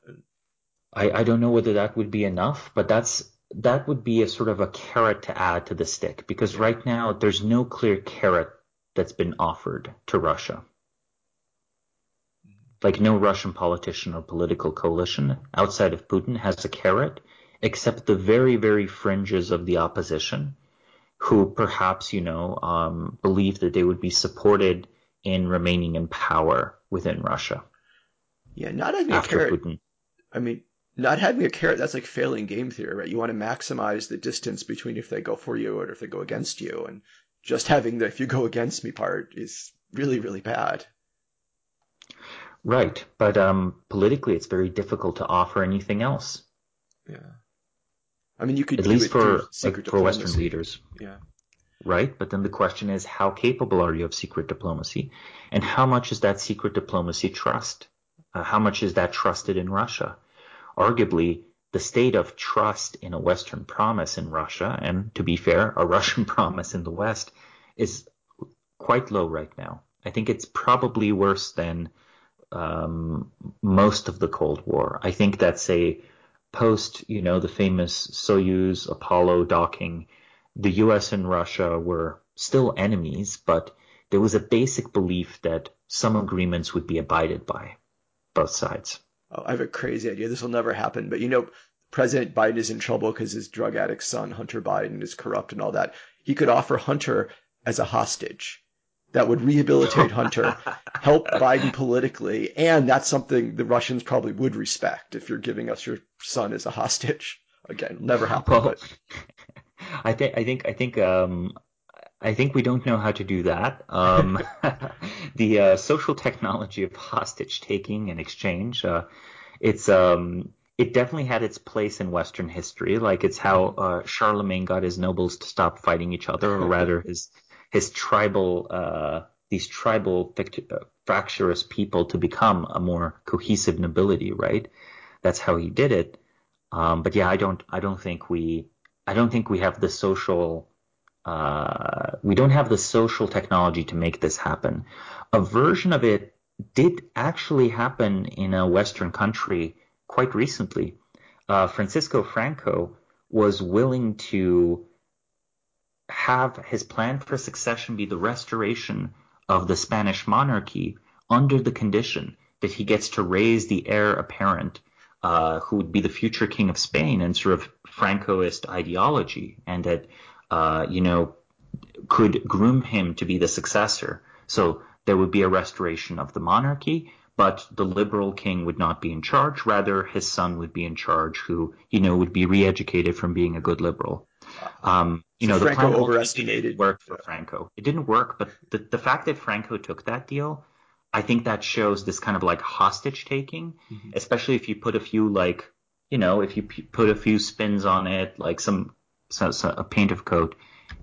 I, I don't know whether that would be enough, but that's that would be a sort of a carrot to add to the stick because right now there's no clear carrot that's been offered to Russia. Like no Russian politician or political coalition outside of Putin has a carrot except the very, very fringes of the opposition who perhaps, you know, um, believe that they would be supported in remaining in power within Russia. Yeah, not having a carrot. Putin. I mean, not having a carrot, that's like failing game theory, right? You want to maximize the distance between if they go for you or if they go against you. And just having the if you go against me part is really, really bad. Right. But um, politically, it's very difficult to offer anything else. Yeah. I mean, you could at least for like, for Western leaders. Yeah. Right. But then the question is, how capable are you of secret diplomacy, and how much is that secret diplomacy trust? Uh, how much is that trusted in Russia? Arguably the state of trust in a Western promise in Russia, and to be fair, a Russian promise in the West, is quite low right now. I think it's probably worse than um, most of the Cold War. I think that's a post, you know, the famous Soyuz Apollo docking. The U.S. and Russia were still enemies, but there was a basic belief that some agreements would be abided by both sides I have a crazy idea. This will never happen, but you know, President Biden is in trouble because his drug addict son, Hunter Biden, is corrupt and all that. He could offer Hunter as a hostage that would rehabilitate Hunter, help Biden politically, and that's something the Russians probably would respect if you're giving us your son as a hostage. Again, never happen. Well, but. I think I think I think um, I think we don't know how to do that. Um, the uh, social technology of hostage taking and exchange, uh, it's um, it definitely had its place in Western history. Like it's how uh, Charlemagne got his nobles to stop fighting each other, or rather his his tribal uh, these tribal uh, fractious people to become a more cohesive nobility. Right, that's how he did it. Um, but yeah, I don't I don't think we I don't think we have the social uh, we don't have the social technology to make this happen. A version of it did actually happen in a Western country quite recently. Uh, Francisco Franco was willing to have his plan for succession be the restoration of the Spanish monarchy under the condition that he gets to raise the heir apparent uh, who would be the future king of Spain and sort of Francoist ideology, and that uh, you know, could groom him to be the successor. So there would be a restoration of the monarchy, but the liberal king would not be in charge. Rather, his son would be in charge, who you know would be re-educated from being a good liberal. Um, you so know, Franco the plan overestimated worked for Franco. It didn't work, but the the fact that Franco took that deal, I think that shows this kind of like hostage taking, mm-hmm. especially if you put a few like, you know, if you p- put a few spins on it, like some so, so a paint of coat,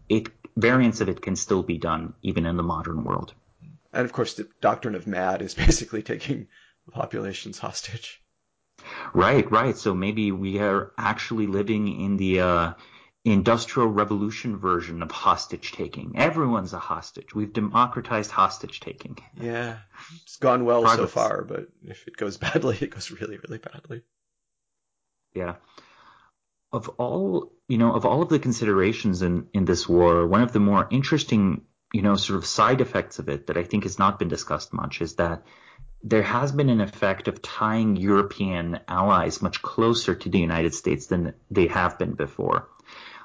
it variants of it can still be done even in the modern world. And of course, the doctrine of mad is basically taking the populations hostage. Right, right. So maybe we are actually living in the uh, industrial revolution version of hostage taking. Everyone's a hostage. We've democratized hostage taking. Yeah, it's gone well Progress. so far, but if it goes badly, it goes really, really badly. Yeah of all you know of all of the considerations in in this war, one of the more interesting you know sort of side effects of it that I think has not been discussed much is that there has been an effect of tying European allies much closer to the United States than they have been before.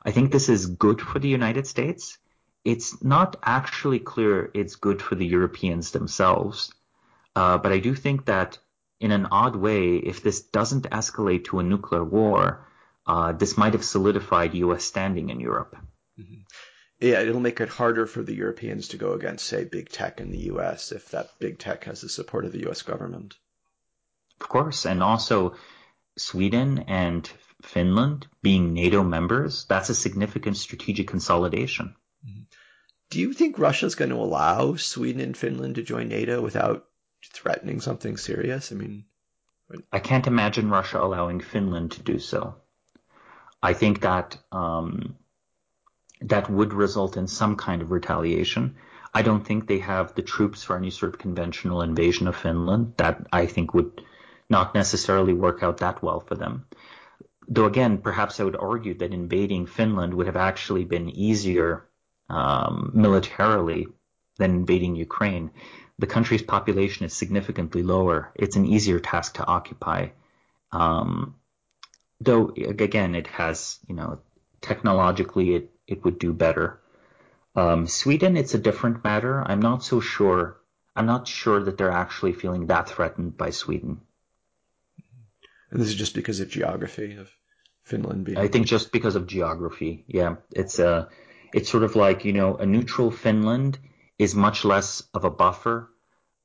I think this is good for the United States. It's not actually clear it's good for the Europeans themselves. Uh, but I do think that in an odd way, if this doesn't escalate to a nuclear war, uh, this might have solidified U.S. standing in Europe. Mm-hmm. Yeah, it'll make it harder for the Europeans to go against, say, big tech in the U.S. if that big tech has the support of the U.S. government. Of course, and also Sweden and Finland being NATO members, that's a significant strategic consolidation. Mm-hmm. Do you think Russia's going to allow Sweden and Finland to join NATO without threatening something serious? I mean, I can't imagine Russia allowing Finland to do so. I think that um, that would result in some kind of retaliation. I don't think they have the troops for any sort of conventional invasion of Finland. That I think would not necessarily work out that well for them. Though again, perhaps I would argue that invading Finland would have actually been easier um, militarily than invading Ukraine. The country's population is significantly lower. It's an easier task to occupy. Um, though again, it has, you know, technologically it, it would do better. Um, Sweden, it's a different matter. I'm not so sure. I'm not sure that they're actually feeling that threatened by Sweden. And this is just because of geography of Finland being. I think just because of geography. Yeah, it's a, uh, it's sort of like you know a neutral Finland is much less of a buffer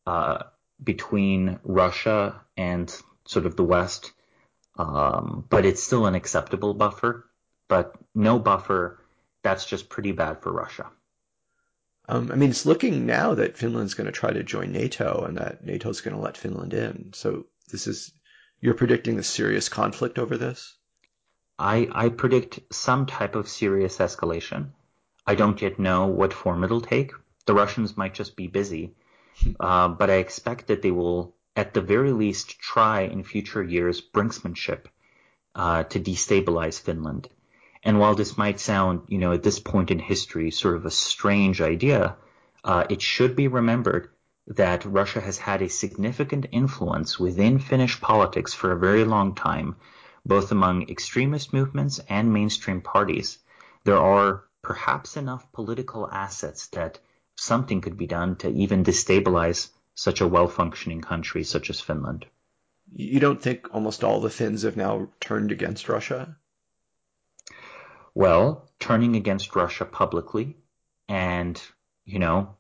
uh, between Russia and sort of the West, um, but it's still an acceptable buffer. But no buffer, that's just pretty bad for Russia. Um, I mean, it's looking now that Finland's going to try to join NATO and that NATO's going to let Finland in. So this is you're predicting a serious conflict over this. I I predict some type of serious escalation. I don't yet know what form it'll take. The Russians might just be busy, uh, but I expect that they will, at the very least, try in future years brinksmanship uh, to destabilize Finland. And while this might sound, you know, at this point in history, sort of a strange idea, uh, it should be remembered that Russia has had a significant influence within Finnish politics for a very long time, both among extremist movements and mainstream parties. There are perhaps enough political assets that something could be done to even destabilize such a well-functioning country such as Finland. You don't think almost all the Finns have now turned against Russia? Well, turning against Russia publicly and, you know,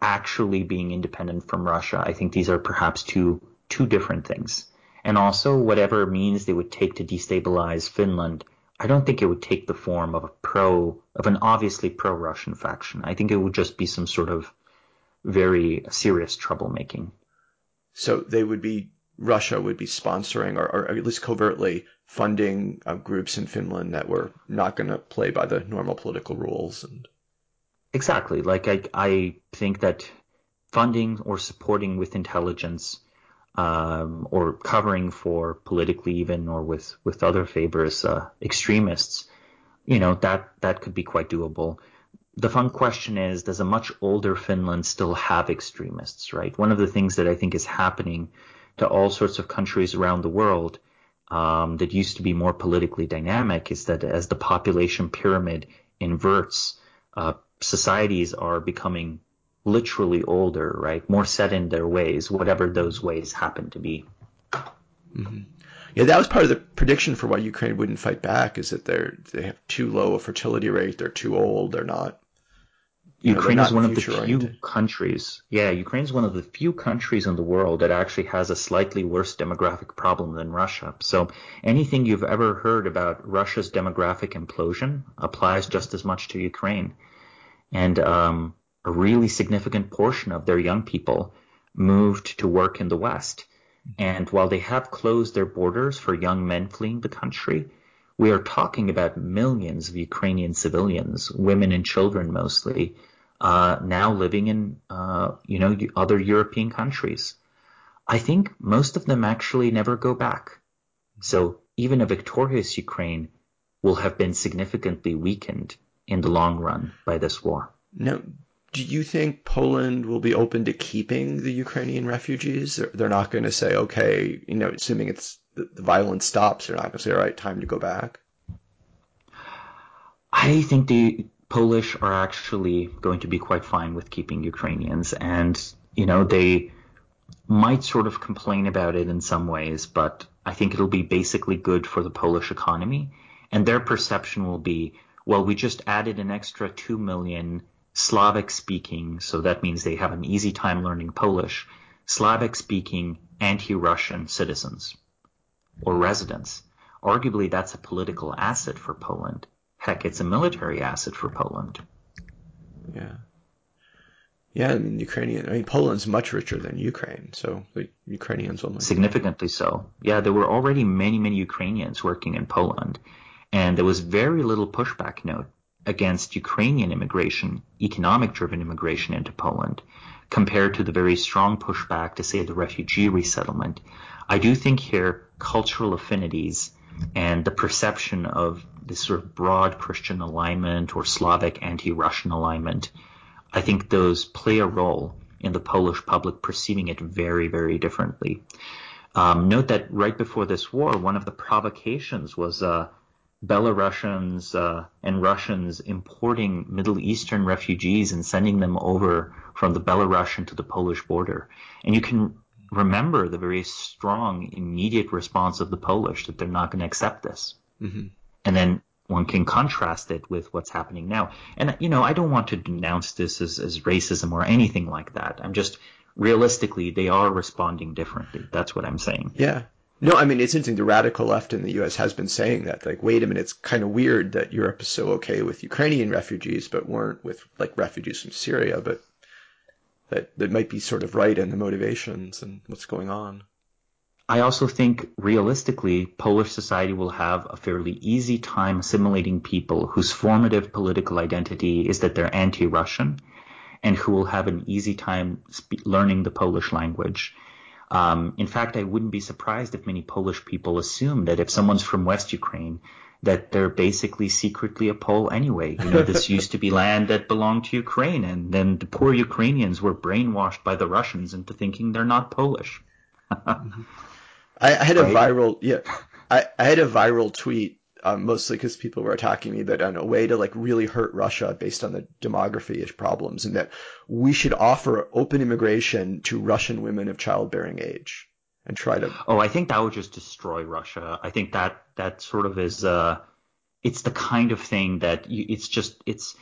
actually being independent from Russia, I think these are perhaps two two different things. And also whatever means they would take to destabilize Finland I don't think it would take the form of a pro of an obviously pro-Russian faction. I think it would just be some sort of very serious troublemaking. So they would be Russia would be sponsoring or, or at least covertly funding uh, groups in Finland that were not going to play by the normal political rules and exactly like I I think that funding or supporting with intelligence um, or covering for politically even or with with other favors uh, extremists, you know that that could be quite doable. The fun question is, does a much older Finland still have extremists? Right. One of the things that I think is happening to all sorts of countries around the world um, that used to be more politically dynamic is that as the population pyramid inverts, uh, societies are becoming literally older, right? More set in their ways, whatever those ways happen to be. Mm-hmm. Yeah, that was part of the prediction for why Ukraine wouldn't fight back. Is that they're they have too low a fertility rate, they're too old, they're not. Ukraine is one of the few countries. Yeah, Ukraine is one of the few countries in the world that actually has a slightly worse demographic problem than Russia. So anything you've ever heard about Russia's demographic implosion applies just as much to Ukraine. And um, a really significant portion of their young people moved to work in the West. And while they have closed their borders for young men fleeing the country, we are talking about millions of Ukrainian civilians, women and children mostly, uh, now living in, uh, you know, other European countries. I think most of them actually never go back. So even a victorious Ukraine will have been significantly weakened in the long run by this war. Now, do you think Poland will be open to keeping the Ukrainian refugees? They're not going to say, okay, you know, assuming it's the, violence stops, they're not going to say, all right, time to go back. I think the Polish are actually going to be quite fine with keeping Ukrainians, and you know they might sort of complain about it in some ways, but I think it'll be basically good for the Polish economy, and their perception will be, well, we just added an extra two million Slavic speaking, so that means they have an easy time learning Polish, Slavic speaking anti-Russian citizens or residents. Arguably, that's a political asset for Poland. Heck, it's a military asset for Poland. Yeah. Yeah, I mean, Ukrainian. I mean, Poland's much richer than Ukraine, so the Ukrainians will significantly so. Yeah, there were already many, many Ukrainians working in Poland, and there was very little pushback note against Ukrainian immigration, economic-driven immigration into Poland, compared to the very strong pushback to say the refugee resettlement. I do think here cultural affinities and the perception of this sort of broad Christian alignment or Slavic anti-Russian alignment, I think those play a role in the Polish public perceiving it very, very differently. Um, note that right before this war, one of the provocations was uh, Belarusians uh, and Russians importing Middle Eastern refugees and sending them over from the Belarusian to the Polish border. And you can remember the very strong immediate response of the Polish that they're not going to accept this. Mm-hmm. And then one can contrast it with what's happening now. And, you know, I don't want to denounce this as, as racism or anything like that. I'm just realistically, they are responding differently. That's what I'm saying. Yeah. No, I mean, it's interesting. The radical left in the U.S. has been saying that. Like, wait a minute, it's kind of weird that Europe is so okay with Ukrainian refugees, but weren't with, like, refugees from Syria. But that, that might be sort of right in the motivations and what's going on. I also think realistically, Polish society will have a fairly easy time assimilating people whose formative political identity is that they're anti-Russian and who will have an easy time spe- learning the Polish language. Um, in fact, I wouldn't be surprised if many Polish people assume that if someone's from West Ukraine, that they're basically secretly a Pole anyway. You know, this used to be land that belonged to Ukraine, and then the poor Ukrainians were brainwashed by the Russians into thinking they're not Polish. I, I, had a viral, yeah, I, I had a viral tweet, um, mostly because people were attacking me, that on a way to like really hurt Russia based on the demography problems, and that we should offer open immigration to Russian women of childbearing age and try to. Oh, I think that would just destroy Russia. I think that that sort of is. Uh, it's the kind of thing that you, it's just it's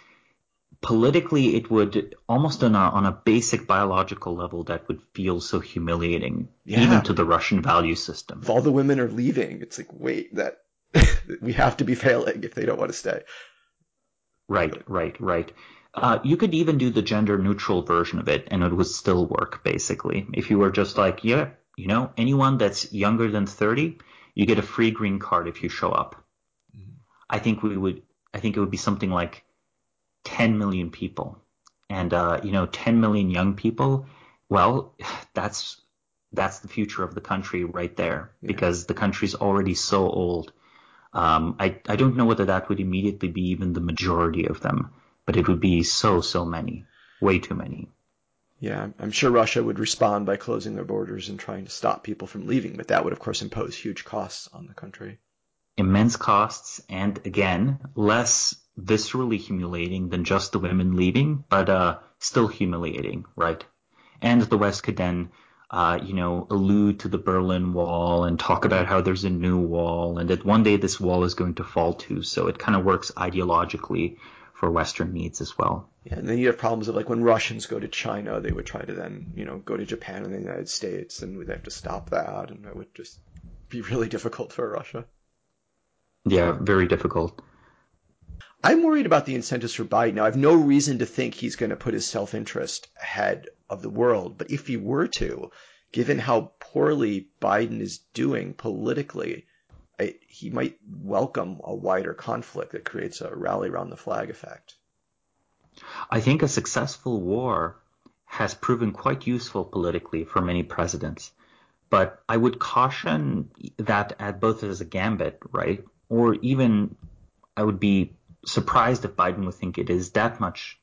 politically it would almost on a on a basic biological level that would feel so humiliating yeah. even to the Russian value system. If all the women are leaving, it's like wait that we have to be failing if they don't want to stay. Right, right, right. Uh, you could even do the gender neutral version of it and it would still work basically. If you were just like, yeah, you know, anyone that's younger than 30, you get a free green card if you show up. Mm-hmm. I think we would, I think it would be something like 10 million people. And, uh, you know, 10 million young people, well, that's, that's the future of the country right there yeah. because the country's already so old. Um, I, I don't know whether that would immediately be even the majority of them, but it would be so, so many, way too many. Yeah, I'm sure Russia would respond by closing their borders and trying to stop people from leaving, but that would, of course, impose huge costs on the country. Immense costs, and again, less viscerally humiliating than just the women leaving, but uh, still humiliating, right? And the West could then, uh, you know, allude to the Berlin Wall and talk about how there's a new wall and that one day this wall is going to fall too. So it kind of works ideologically for Western needs as well. Yeah, and then you have problems of like when Russians go to China, they would try to then, you know, go to Japan and the United States, and they have to stop that, and it would just be really difficult for Russia. Yeah, very difficult. I'm worried about the incentives for Biden. Now, I have no reason to think he's going to put his self interest ahead of the world, but if he were to, given how poorly Biden is doing politically, I, he might welcome a wider conflict that creates a rally around the flag effect. I think a successful war has proven quite useful politically for many presidents. But I would caution that at both as a gambit, right? Or even I would be surprised if Biden would think it is that much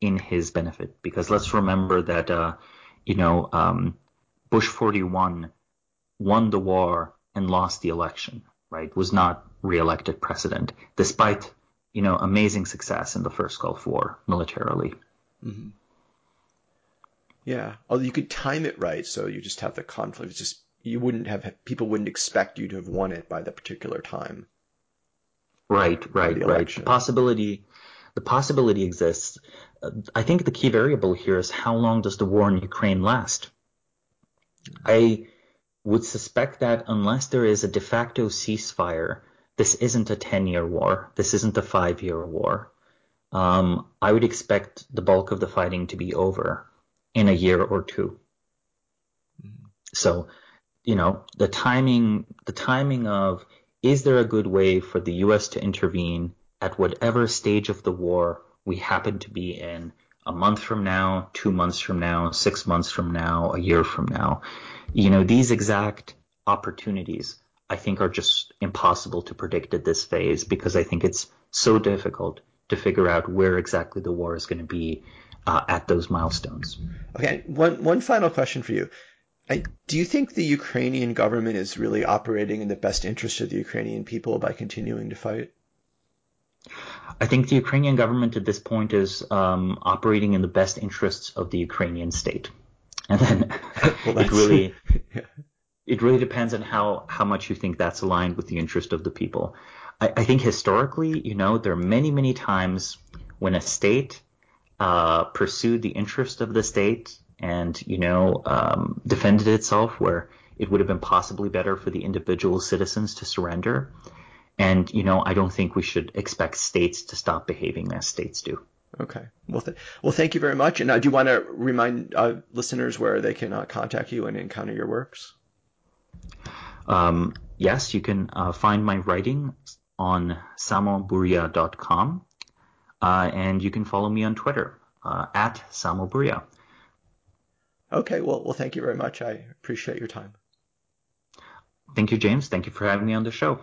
in his benefit. Because let's remember that, uh, you know, um, Bush 41 won the war and lost the election, right? Was not reelected president, despite, you know, amazing success in the first Gulf War militarily. Mm-hmm. Yeah. Although you could time it right, so you just have the conflict. It's just you wouldn't have people wouldn't expect you to have won it by the particular time. Right, right, right. The possibility, the possibility exists. I think the key variable here is how long does the war in Ukraine last? I would suspect that unless there is a de facto ceasefire, this isn't a 10 year war. This isn't a five year war. Um, I would expect the bulk of the fighting to be over in a year or 2 mm-hmm. So, you know, the timing, the timing of is there a good way for the U.S. to intervene at whatever stage of the war we happen to be in a month from now, two months from now, six months from now, a year from now? You know, these exact opportunities I think are just impossible to predict at this phase because I think it's so difficult to figure out where exactly the war is going to be uh, at those milestones. Okay, one one final question for you. I, do you think the Ukrainian government is really operating in the best interest of the Ukrainian people by continuing to fight? I think the Ukrainian government at this point is um, operating in the best interests of the Ukrainian state, and then well, it really yeah. it really depends on how how much you think that's aligned with the interest of the people. I, I think historically, you know, there are many many times when a state uh, pursued the interest of the state and you know um, defended itself where it would have been possibly better for the individual citizens to surrender. And you know, I don't think we should expect states to stop behaving as states do. Okay. Well, th- well, thank you very much. And uh, do you want to remind uh, listeners where they can uh, contact you and encounter your works? Um, yes, you can uh, find my writing on samoburja.com, uh, and you can follow me on Twitter uh, at samoburja. Okay, well, well, thank you very much. I appreciate your time. Thank you, James. Thank you for having me on the show.